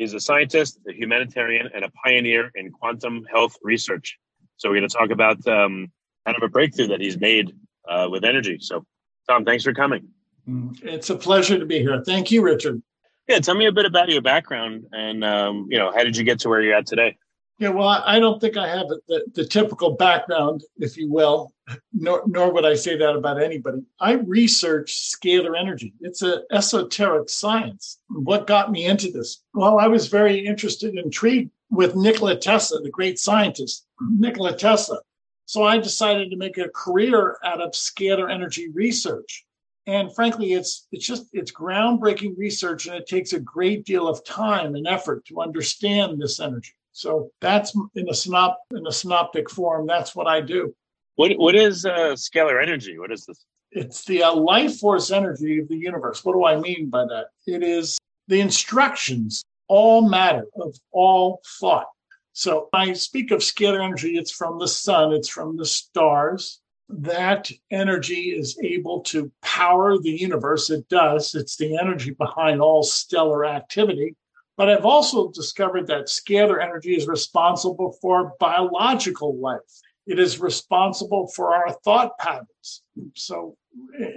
He's a scientist, a humanitarian, and a pioneer in quantum health research. So we're going to talk about um, kind of a breakthrough that he's made uh, with energy. So, Tom, thanks for coming. It's a pleasure to be here. Thank you, Richard. Yeah, tell me a bit about your background and um, you know how did you get to where you're at today? Yeah, well, I don't think I have the, the typical background, if you will, nor, nor would I say that about anybody. I research scalar energy. It's an esoteric science. What got me into this? Well, I was very interested, and intrigued with Nikola Tesla, the great scientist, Nikola Tesla. So I decided to make a career out of scalar energy research. And frankly, it's it's just it's groundbreaking research, and it takes a great deal of time and effort to understand this energy. So that's in a synop in a synoptic form. That's what I do. What what is uh, scalar energy? What is this? It's the uh, life force energy of the universe. What do I mean by that? It is the instructions, all matter of all thought. So I speak of scalar energy, it's from the sun, it's from the stars. That energy is able to power the universe. It does. It's the energy behind all stellar activity. But I've also discovered that scalar energy is responsible for biological life. It is responsible for our thought patterns. So,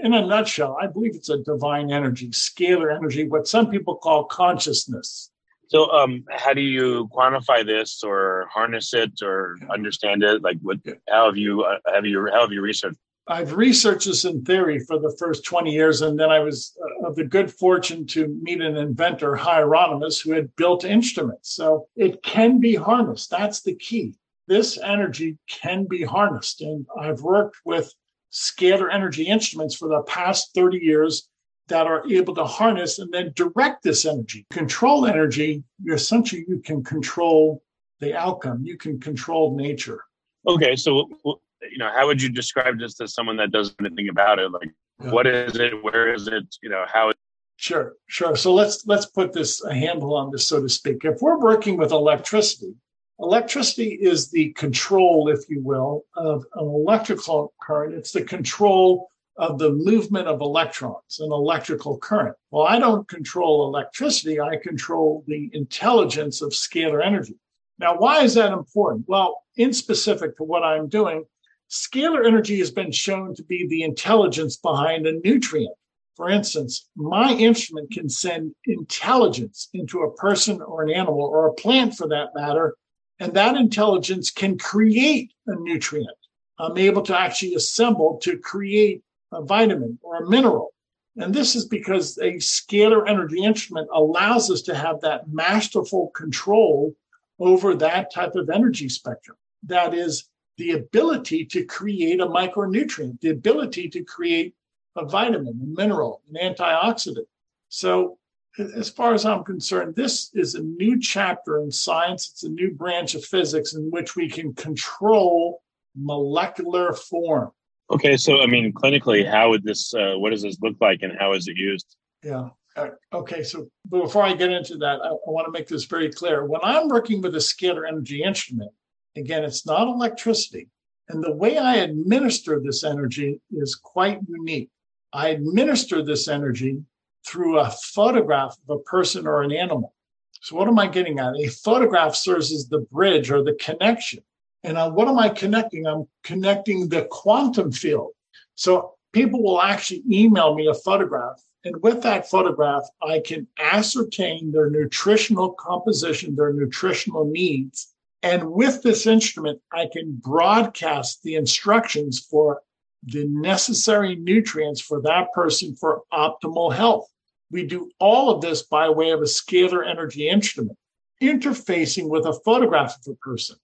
in a nutshell, I believe it's a divine energy, scalar energy, what some people call consciousness. So, um, how do you quantify this, or harness it, or understand it? Like, what? How have you uh, have you how have you researched? I've researched this in theory for the first 20 years, and then I was uh, of the good fortune to meet an inventor, Hieronymus, who had built instruments. So it can be harnessed. That's the key. This energy can be harnessed. And I've worked with scalar energy instruments for the past 30 years that are able to harness and then direct this energy. Control energy, essentially you can control the outcome. You can control nature. Okay, so you know, how would you describe this to someone that doesn't know anything about it? Like, yeah. what is it? Where is it? You know, how? Sure, sure. So let's let's put this a handle on this, so to speak. If we're working with electricity, electricity is the control, if you will, of an electrical current. It's the control of the movement of electrons, an electrical current. Well, I don't control electricity. I control the intelligence of scalar energy. Now, why is that important? Well, in specific to what I'm doing, Scalar energy has been shown to be the intelligence behind a nutrient. For instance, my instrument can send intelligence into a person or an animal or a plant for that matter, and that intelligence can create a nutrient. I'm able to actually assemble to create a vitamin or a mineral. And this is because a scalar energy instrument allows us to have that masterful control over that type of energy spectrum. That is the ability to create a micronutrient, the ability to create a vitamin, a mineral, an antioxidant. So, as far as I'm concerned, this is a new chapter in science. It's a new branch of physics in which we can control molecular form. Okay, so I mean, clinically, how would this? Uh, what does this look like, and how is it used? Yeah. Uh, okay, so before I get into that, I, I want to make this very clear. When I'm working with a scalar energy instrument, Again, it's not electricity. And the way I administer this energy is quite unique. I administer this energy through a photograph of a person or an animal. So, what am I getting at? A photograph serves as the bridge or the connection. And uh, what am I connecting? I'm connecting the quantum field. So, people will actually email me a photograph. And with that photograph, I can ascertain their nutritional composition, their nutritional needs, and with this instrument, I can broadcast the instructions for the necessary nutrients for that person for optimal health. We do all of this by way of a scalar energy instrument. interfacing with a photograph of a person.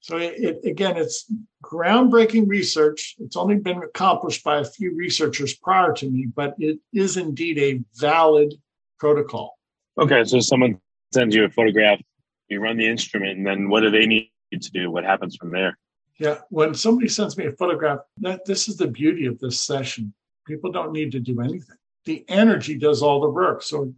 So it, again, it's groundbreaking research. It's only been accomplished by a few researchers prior to me, but it is indeed a valid protocol. Okay, so someone sends you a photograph, you run the instrument, and then what do they need to do? What happens from there? Yeah, when somebody sends me a photograph, that this is the beauty of this session. People don't need to do anything. The energy does all the work. So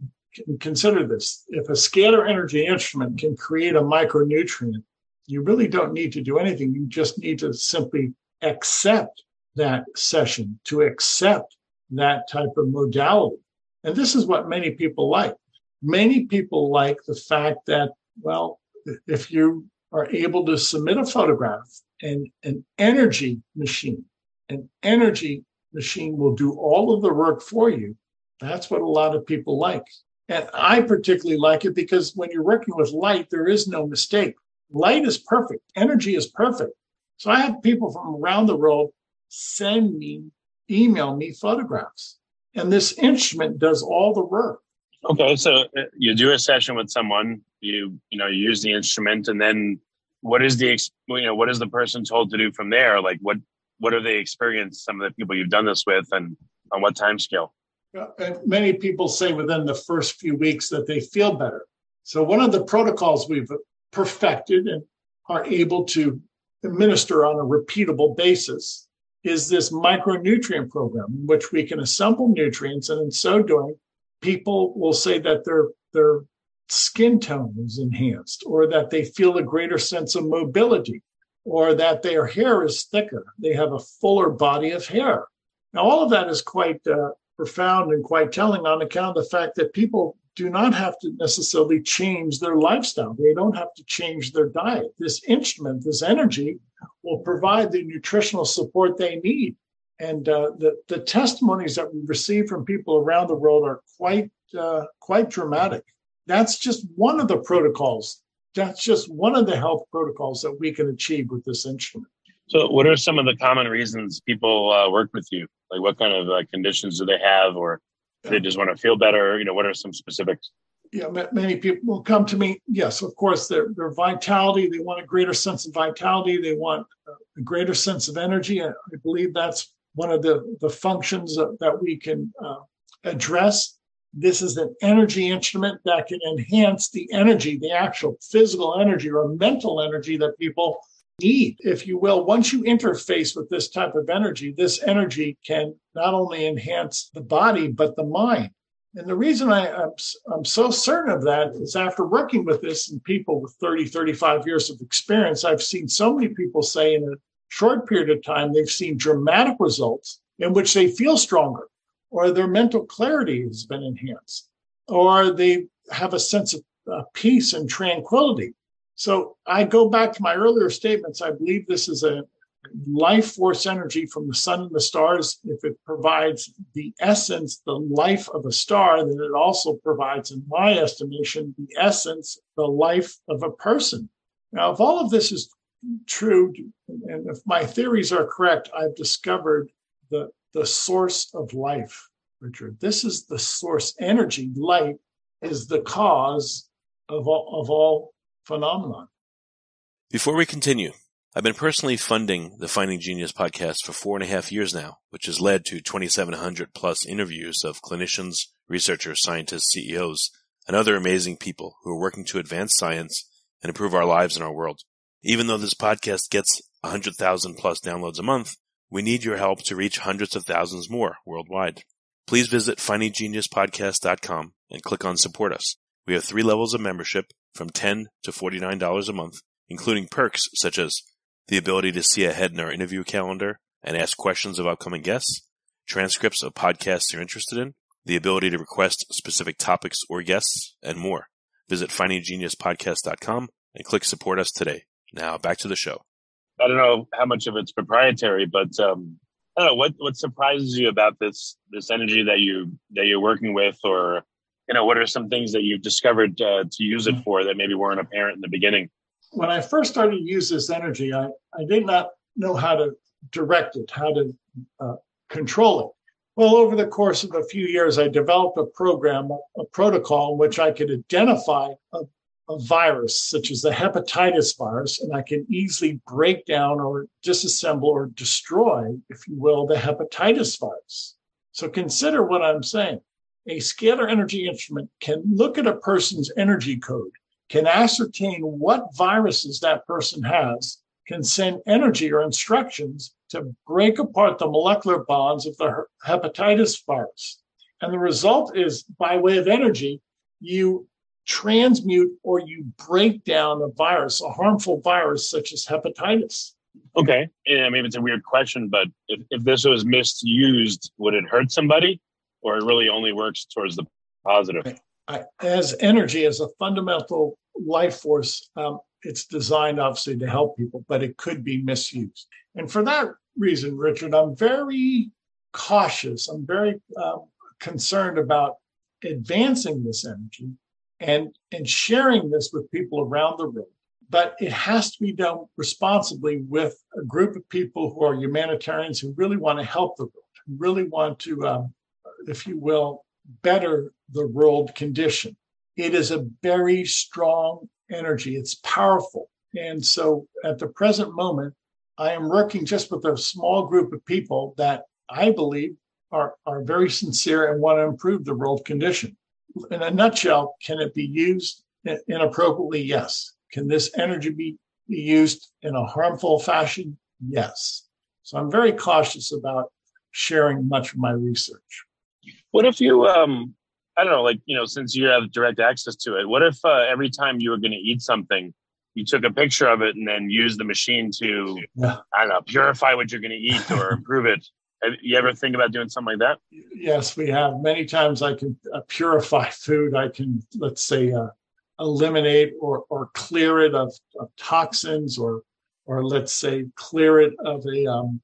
consider this: if a scalar energy instrument can create a micronutrient you really don't need to do anything. You just need to simply accept that session, to accept that type of modality. And this is what many people like. Many people like the fact that, well, if you are able to submit a photograph and an energy machine, an energy machine will do all of the work for you. That's what a lot of people like. And I particularly like it because when you're working with light, there is no mistake light is perfect, energy is perfect. So I have people from around the world send me, email me photographs. And this instrument does all the work. Okay, so uh, you do a session with someone, you you know, you use the instrument and then what is the you know, what is the person told to do from there? Like what what have they experienced some of the people you've done this with and on what time scale? many people say within the first few weeks that they feel better. So one of the protocols we've perfected and are able to administer on a repeatable basis is this micronutrient program in which we can assemble nutrients and in so doing people will say that their their skin tone is enhanced or that they feel a greater sense of mobility or that their hair is thicker they have a fuller body of hair now all of that is quite uh, profound and quite telling on account of the fact that people do not have to necessarily change their lifestyle. They don't have to change their diet. This instrument, this energy, will provide the nutritional support they need. And uh, the, the testimonies that we receive from people around the world are quite uh, quite dramatic. That's just one of the protocols. That's just one of the health protocols that we can achieve with this instrument. So, what are some of the common reasons people uh, work with you? Like, what kind of uh, conditions do they have, or they just want to feel better. You know, what are some specifics? Yeah, many people will come to me. Yes, of course, their their vitality. They want a greater sense of vitality. They want a greater sense of energy. I, I believe that's one of the the functions that we can uh, address. This is an energy instrument that can enhance the energy, the actual physical energy or mental energy that people need, if you will. Once you interface with this type of energy, this energy can not only enhance the body, but the mind. And the reason I, am I'm, I'm so certain of that is after working with this and people with 30, 35 years of experience, I've seen so many people say in short period of time, they've seen dramatic results in which they feel stronger, or their mental clarity has been enhanced, or they have a sense of uh, peace and tranquility. So I go back to my earlier statements. I believe this is a life force energy from the sun and the stars. If it provides the essence, the life of a star, then it also provides, in my estimation, the essence, the life of a person. Now, if all of this is true, and if my theories are correct, I've discovered the, the source of life, Richard. This is the source energy. Light is the cause of all, of all phenomenon. Before we continue, I've been personally funding the Finding Genius podcast for four and a half years now, which has led to 2,700 plus interviews of clinicians, researchers, scientists, CEOs, and other amazing people who are working to advance science and improve our lives and our world. Even though this podcast gets 100,000 plus downloads a month, we need your help to reach hundreds of thousands more worldwide. Please visit findinggeniuspodcast.com and click on support us. We have three levels of membership from 10 to $49 a month, including perks such as the ability to see ahead in our interview calendar and ask questions of upcoming guests, transcripts of podcasts you're interested in, the ability to request specific topics or guests, and more. Visit findinggeniuspodcast.com and click support us today. Now back to the show. I don't know how much of it's proprietary, but um, I don't know what what surprises you about this this energy that you that you're working with, or you know, what are some things that you've discovered uh, to use it for that maybe weren't apparent in the beginning? When I first started to use this energy, I, I did not know how to direct it, how to uh, control it. Well, over the course of a few years, I developed a program, a, a protocol in which I could identify a, a virus such as the hepatitis virus, and I can easily break down or disassemble or destroy, if you will, the hepatitis virus. So consider what I'm saying. A scalar energy instrument can look at a person's energy code, can ascertain what viruses that person has, can send energy or instructions to break apart the molecular bonds of the hepatitis virus. And the result is by way of energy, you transmute or you break down a virus, a harmful virus such as hepatitis. Okay. Yeah, maybe it's a weird question, but if, if this was misused, would it hurt somebody or it really only works towards the positive? I, as energy, as a fundamental life force, um, it's designed obviously to help people, but it could be misused. And for that reason, Richard, I'm very cautious. I'm very um, concerned about advancing this energy and, and sharing this with people around the world. But it has to be done responsibly with a group of people who are humanitarians who really want to help the world, who really want to, um, if you will, better the world condition. It is a very strong energy, it's powerful. And so at the present moment, I am working just with a small group of people that I believe are, are very sincere and want to improve the world condition in a nutshell, can it be used inappropriately? Yes. Can this energy be, be used in a harmful fashion? Yes. So I'm very cautious about sharing much of my research. What if you, um, I don't know, like, you know, since you have direct access to it, what if uh, every time you were going to eat something, you took a picture of it and then used the machine to, yeah. I don't know, purify what you're going to eat or improve it? Have you ever think about doing something like that? Yes, we have. Many times I can uh, purify food. I can, let's say, uh, eliminate or, or clear it of, of, toxins or, or let's say, clear it of a, um,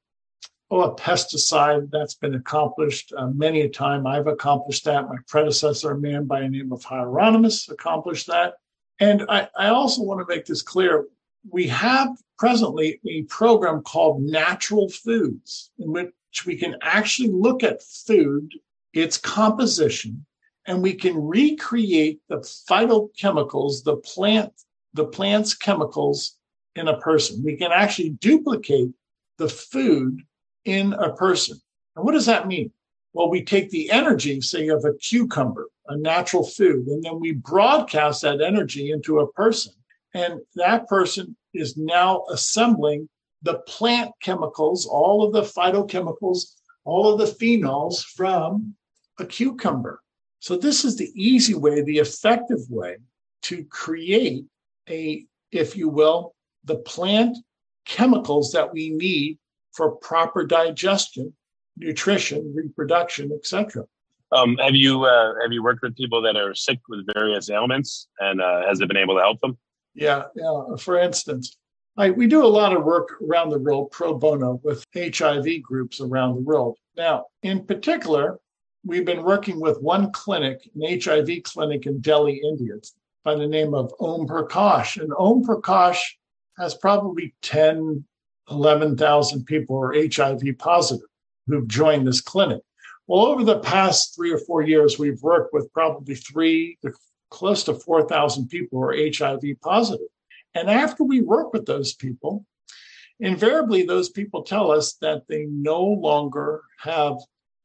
oh, a pesticide. That's been accomplished uh, many a time. I've accomplished that. My predecessor, a man by the name of Hieronymus, accomplished that. And I, I also want to make this clear. We have presently a program called Natural Foods, in which we can actually look at food, its composition, and we can recreate the phytochemicals, the plant, the plant's chemicals in a person. We can actually duplicate the food in a person. And what does that mean? Well, we take the energy, say, of a cucumber, a natural food, and then we broadcast that energy into a person. And that person is now assembling the plant chemicals, all of the phytochemicals, all of the phenols from a cucumber. So this is the easy way, the effective way to create a, if you will, the plant chemicals that we need for proper digestion, nutrition, reproduction, etc. Um, have you uh, have you worked with people that are sick with various ailments, and uh, has it been able to help them? Yeah, yeah. For instance, I, we do a lot of work around the world pro bono with HIV groups around the world. Now, in particular, we've been working with one clinic, an HIV clinic in Delhi, India, by the name of Om Prakash. And Om Prakash has probably 10, 11,000 people who are HIV positive who've joined this clinic. Well, over the past three or four years, we've worked with probably three to close to 4,000 people who are HIV positive. And after we work with those people, invariably those people tell us that they no longer have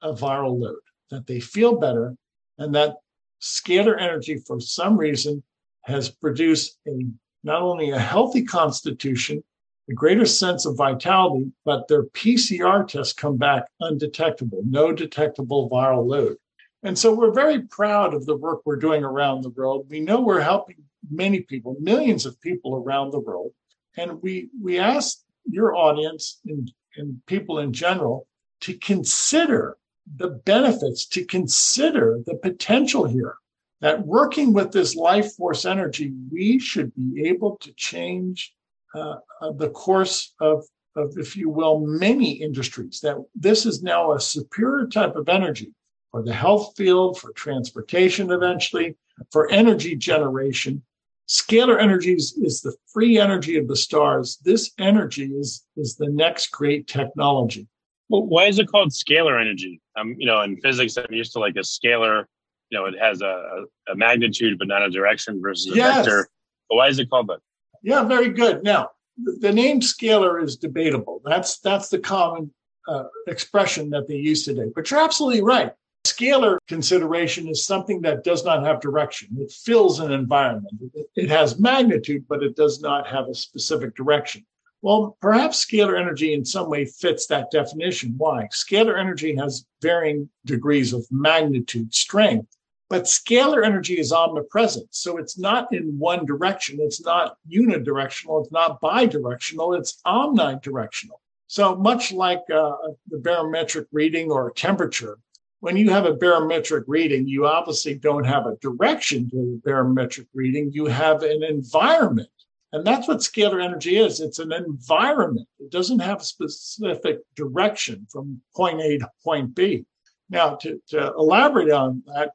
a viral load, that they feel better, and that scalar energy, for some reason, has produced a not only a healthy constitution, a greater sense of vitality, but their PCR tests come back undetectable, no detectable viral load. And so we're very proud of the work we're doing around the world. We know we're helping many people, millions of people around the world. And we, we ask your audience and, and people in general to consider the benefits, to consider the potential here that working with this life force energy, we should be able to change uh, the course of, of, if you will, many industries. That this is now a superior type of energy for the health field, for transportation eventually, for energy generation, Scalar energy is, is the free energy of the stars. This energy is, is the next great technology. Well, why is it called scalar energy? Um, you know, in physics, I'm used to like a scalar, you know, it has a, a magnitude but not a direction versus a yes. vector. why is it called that? Yeah, very good. Now, the name scalar is debatable. That's that's the common uh, expression that they use today. But you're absolutely right. Scalar consideration is something that does not have direction. It fills an environment. It, has magnitude, but it does not have a specific direction. Well, perhaps scalar energy in some way fits that definition. Why? Scalar energy has varying degrees of magnitude, strength, but scalar energy is omnipresent. So it's not in one direction. It's not unidirectional. It's not bidirectional. It's omnidirectional. So much like uh, the barometric reading or temperature, when you have a barometric reading, you obviously don't have a direction to the barometric reading. You have an environment. And that's what scalar energy is. It's an environment. It doesn't have a specific direction from point A to point B. Now, to, to elaborate on that,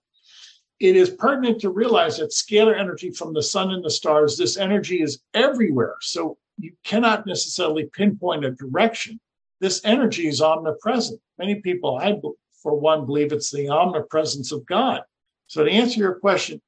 it is pertinent to realize that scalar energy from the sun and the stars, this energy is everywhere. So you cannot necessarily pinpoint a direction. This energy is omnipresent. Many people, I, for one, believe it's the omnipresence of God. So to answer your question,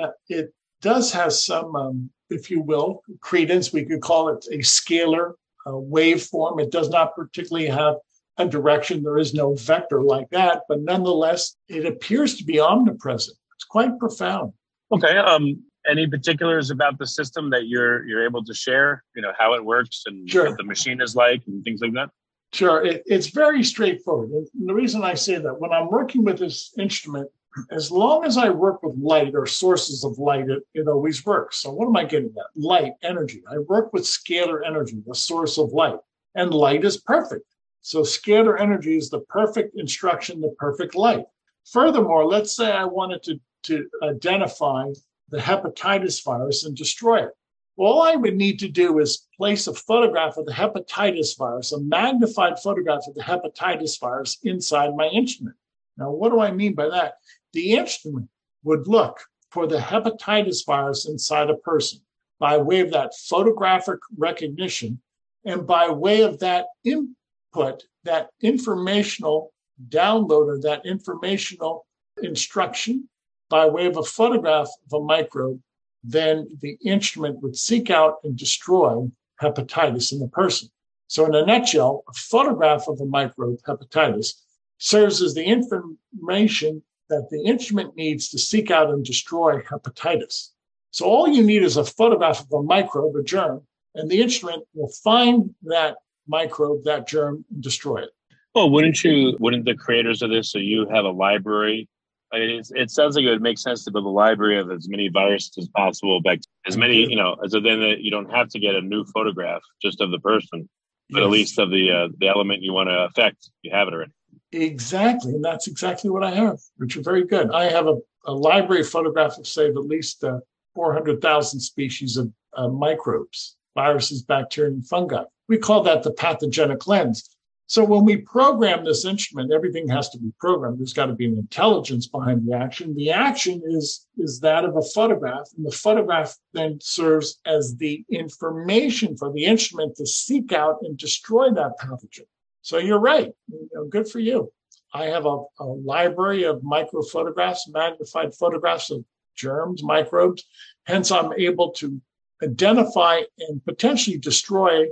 uh, it does have some, um, if you will, credence. We could call it a scalar uh, waveform. It does not particularly have a direction. There is no vector like that, but nonetheless, it appears to be omnipresent. It's quite profound. Okay. Um, any particulars about the system that you're you're able to share? You know how it works and sure. what the machine is like and things like that. Sure, it, it's very straightforward. And the reason I say that when I'm working with this instrument, as long as I work with light or sources of light, it, it always works. So what am I getting at? Light, energy. I work with scalar energy, the source of light, and light is perfect. So scalar energy is the perfect instruction, the perfect light. Furthermore, let's say I wanted to, to identify the hepatitis virus and destroy it. All I would need to do is place a photograph of the hepatitis virus, a magnified photograph of the hepatitis virus inside my instrument. Now, what do I mean by that? The instrument would look for the hepatitis virus inside a person by way of that photographic recognition and by way of that input, that informational download or that informational instruction by way of a photograph of a microbe, then the instrument would seek out and destroy hepatitis in the person. So, in a nutshell, a photograph of a microbe, hepatitis, serves as the information that the instrument needs to seek out and destroy hepatitis. So, all you need is a photograph of a microbe, a germ, and the instrument will find that microbe, that germ, and destroy it. Well, wouldn't you? Wouldn't the creators of this, so you have a library? I mean, it sounds like it would make sense to build a library of as many viruses as possible, back as many, you know, so then you don't have to get a new photograph just of the person, but yes. at least of the uh, the element you want to affect. You have it already. Exactly, and that's exactly what I have, which Richard. Very good. I have a, a library photograph of, say, at least uh, four hundred thousand species of uh, microbes, viruses, bacteria, and fungi. We call that the pathogenic lens. So when we program this instrument, everything has to be programmed. There's got to be an intelligence behind the action. The action is, is that of a photograph, and the photograph then serves as the information for the instrument to seek out and destroy that pathogen. So you're right. You know, good for you. I have a, a library of microphotographs, magnified photographs of germs, microbes. Hence, I'm able to identify and potentially destroy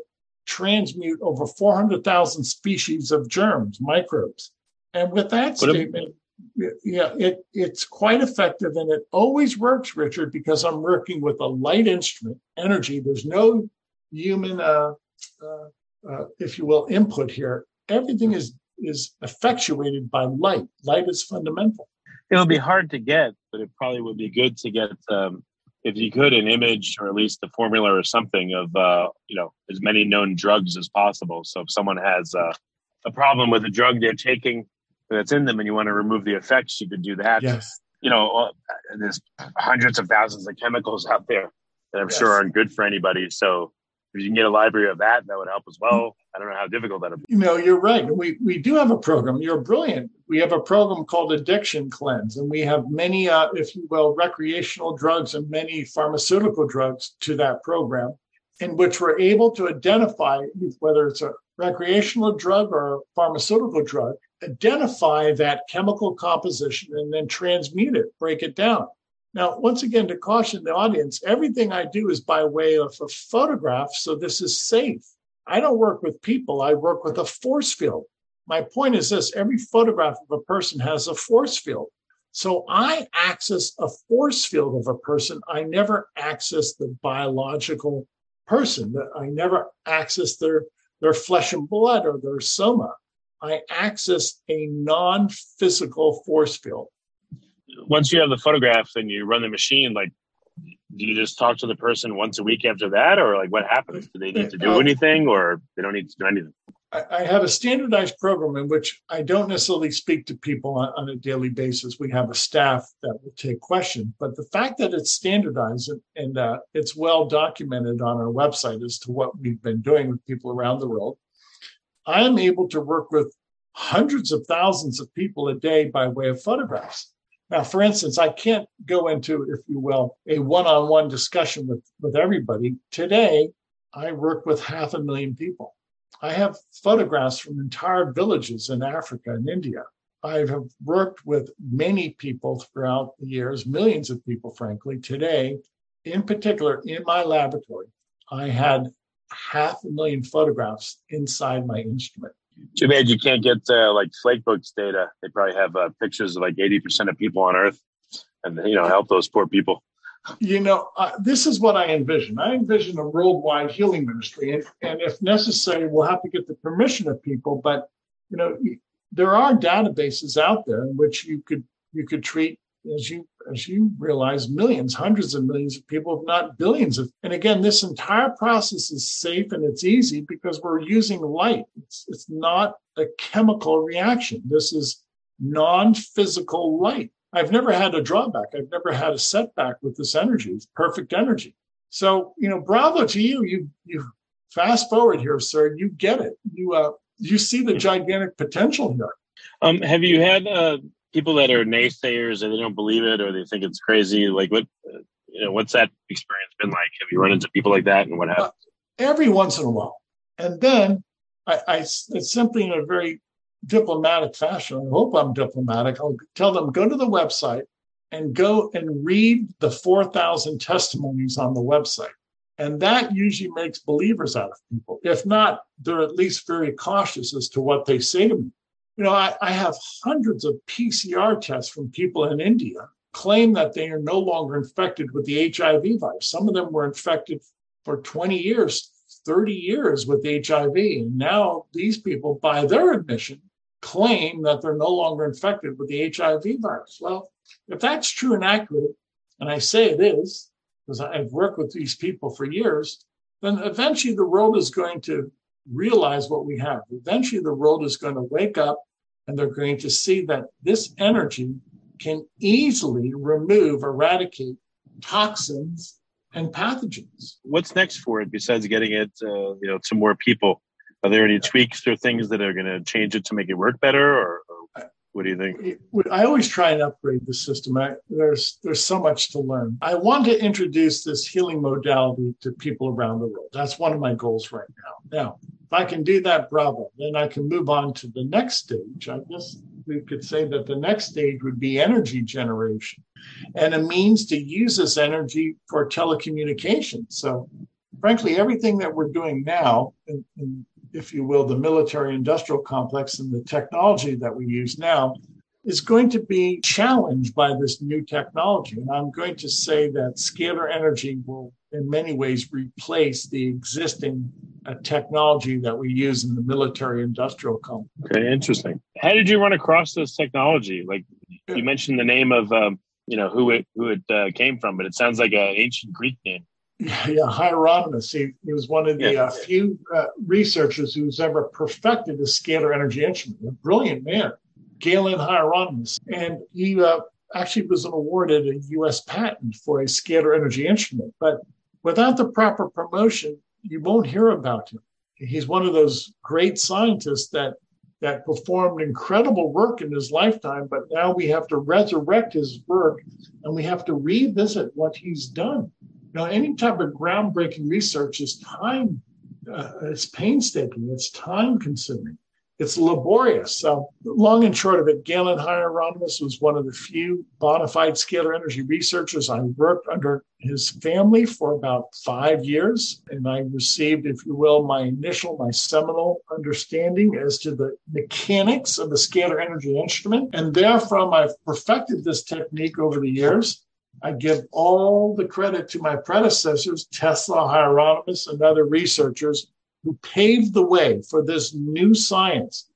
transmute over 400,000 species of germs, microbes. And with that statement, yeah, it, it's quite effective and it always works, Richard, because I'm working with a light instrument, energy. There's no human, uh, uh, uh, if you will, input here. Everything is is effectuated by light. Light is fundamental. It'll be hard to get, but it probably would be good to get um, if you could an image or at least a formula or something of uh, you know as many known drugs as possible. So if someone has uh, a problem with a drug they're taking that's in them and you want to remove the effects you could do that. Yes. You know uh, there's hundreds of thousands of chemicals out there that i'm yes. sure aren't good for anybody. So if you can get a library of that, that would help as well. I don't know how difficult that'll be. You know, you're right. We we do have a program. You're brilliant. We have a program called Addiction Cleanse, and we have many, uh, if you will, recreational drugs and many pharmaceutical drugs to that program, in which we're able to identify whether it's a recreational drug or a pharmaceutical drug, identify that chemical composition and then transmute it, break it down. Now, once again, to caution the audience, everything I do is by way of a photograph, so this is safe. I don't work with people, I work with a force field. My point is this every photograph of a person has a force field. So I access a force field of a person. I never access the biological person. I never access their, their flesh and blood or their soma. I access a non physical force field once you have the photograph and you run the machine, like, do you just talk to the person once a week after that, or like what happens? Do they need to do uh, anything, or they don't need to do anything? I have a standardized program in which I don't necessarily speak to people on, a daily basis. We have a staff that will take questions, but the fact that it's standardized and, and uh, it's well documented on our website as to what we've been doing with people around the world, I am able to work with hundreds of thousands of people a day by way of photographs. Now, for instance, I can't go into, if you will, a one on one discussion with, with everybody. Today, I work with half a million people. I have photographs from entire villages in Africa and India. I have worked with many people throughout the years, millions of people, frankly. Today, in particular, in my laboratory, I had half a million photographs inside my instrument. Too bad you can't get uh, like Flakebooks data. They probably have uh, pictures of like eighty percent of people on Earth, and you know help those poor people. You know, uh, this is what I envision. I envision a worldwide healing ministry, and, and if necessary, we'll have to get the permission of people. But you know, there are databases out there in which you could you could treat as you as you realize, millions, hundreds of millions of people, if not billions of. And again, this entire process is safe and it's easy because we're using light. It's, it's not a chemical reaction. This is non-physical light. I've never had a drawback. I've never had a setback with this energy. It's perfect energy. So, you know, bravo to you. You you fast forward here, sir. You get it. You uh you see the gigantic potential here. Um, have you had uh, people that are naysayers and they don't believe it or they think it's crazy like what you know what's that experience been like? Have you run into people like that and what happens uh, every once in a while. And then I, I it's simply in a very diplomatic fashion. I hope i'm diplomatic. I'll tell them go to the website and go and read the 4000 testimonies on the website. And that usually makes believers out of people. If not they're at least very cautious as to what they say to me you know, I, I have hundreds of PCR tests from people in India claim that they are no longer infected with the HIV virus. Some of them were infected for 20 years, 30 years with HIV. And now these people, by their admission, claim that they're no longer infected with the HIV virus. Well, if that's true and accurate, and I say it is, because I've worked with these people for years, then eventually the world is going to realize what we have. Eventually, the world is going to wake up and they're going to see that this energy can easily remove, eradicate toxins and pathogens. What's next for it besides getting it, uh, you know, to more people? Are there any tweaks or things that are going to change it to make it work better, or, or what do you think? I always try and upgrade the system. I, there's there's so much to learn. I want to introduce this healing modality to people around the world. That's one of my goals right now. Now, if I can do that, bravo. Then I can move on to the next stage. I guess we could say that the next stage would be energy generation and a means to use this energy for telecommunication. So, frankly, everything that we're doing now, in, in if you will, the military industrial complex and the technology that we use now is going to be challenged by this new technology. And I'm going to say that scalar energy will, in many ways, replace the existing uh, technology that we use in the military industrial complex. Okay, interesting. How did you run across this technology? Like you mentioned the name of, um, you know, who it who it uh, came from, but it sounds like an ancient Greek name. Yeah, Hieronymus. He, he was one of the yeah. uh, few uh, researchers who's ever perfected a scalar energy instrument. A brilliant man, Galen Hieronymus. And he uh, actually was awarded a U.S. patent for a scalar energy instrument. But without the proper promotion, you won't hear about him. He's one of those great scientists that that performed incredible work in his lifetime, but now we have to resurrect his work and we have to revisit what he's done. Now, any type of groundbreaking research is time, uh, it's painstaking, it's time consuming. it's laborious. So, long and short of it, Galen Hieronymus was one of the few bona fide scalar energy researchers. I worked under his family for about five years, and I received, if you will, my initial, my seminal understanding as to the mechanics of the scalar energy instrument. And therefrom, I've perfected this technique over the years. I give all the credit to my predecessors, Tesla, Hieronymus, and other researchers who paved the way for this new science.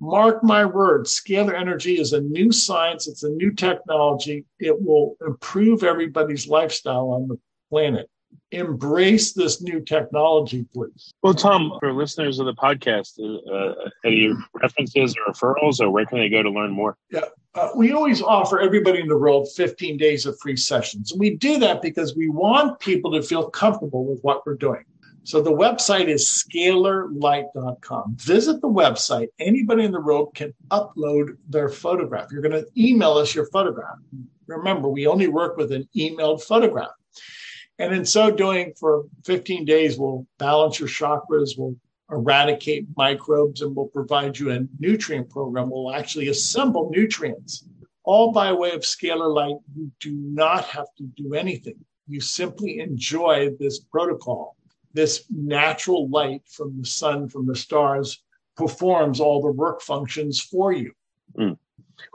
Mark my words, scalar energy is a new science, it's a new technology. It will improve everybody's lifestyle on the planet. Embrace this new technology, please. Well, Tom, for listeners of the podcast, uh, any references or referrals, or where can they go to learn more? Yeah, uh, we always offer everybody in the world 15 days of free sessions. And we do that because we want people to feel comfortable with what we're doing. So the website is scalarlight.com. Visit the website. Anybody in the world can upload their photograph. You're going to email us your photograph. Remember, we only work with an emailed photograph. And in so doing, for 15 days, we'll balance your chakras, we'll eradicate microbes, and we'll provide you a nutrient program. We'll actually assemble nutrients, all by way of scalar light. You do not have to do anything. You simply enjoy this protocol this natural light from the sun, from the stars, performs all the work functions for you. Mm.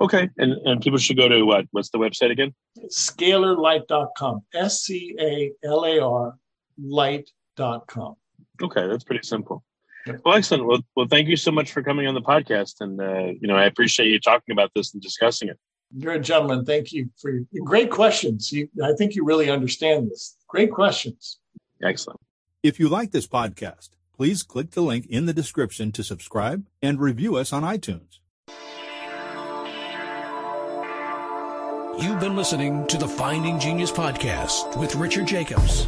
Okay. And, and people should go to what? What's the website again? Scalarlight.com. S C A L A R light.com. Okay. That's pretty simple. Well, excellent. Well, well, thank you so much for coming on the podcast. And, uh, you know, I appreciate you talking about this and discussing it. You're a gentleman. Thank you for your great questions. You, I think you really understand this. Great questions. Excellent. If you like this podcast, please click the link in the description to subscribe and review us on iTunes. You've been listening to the Finding Genius podcast with Richard Jacobs.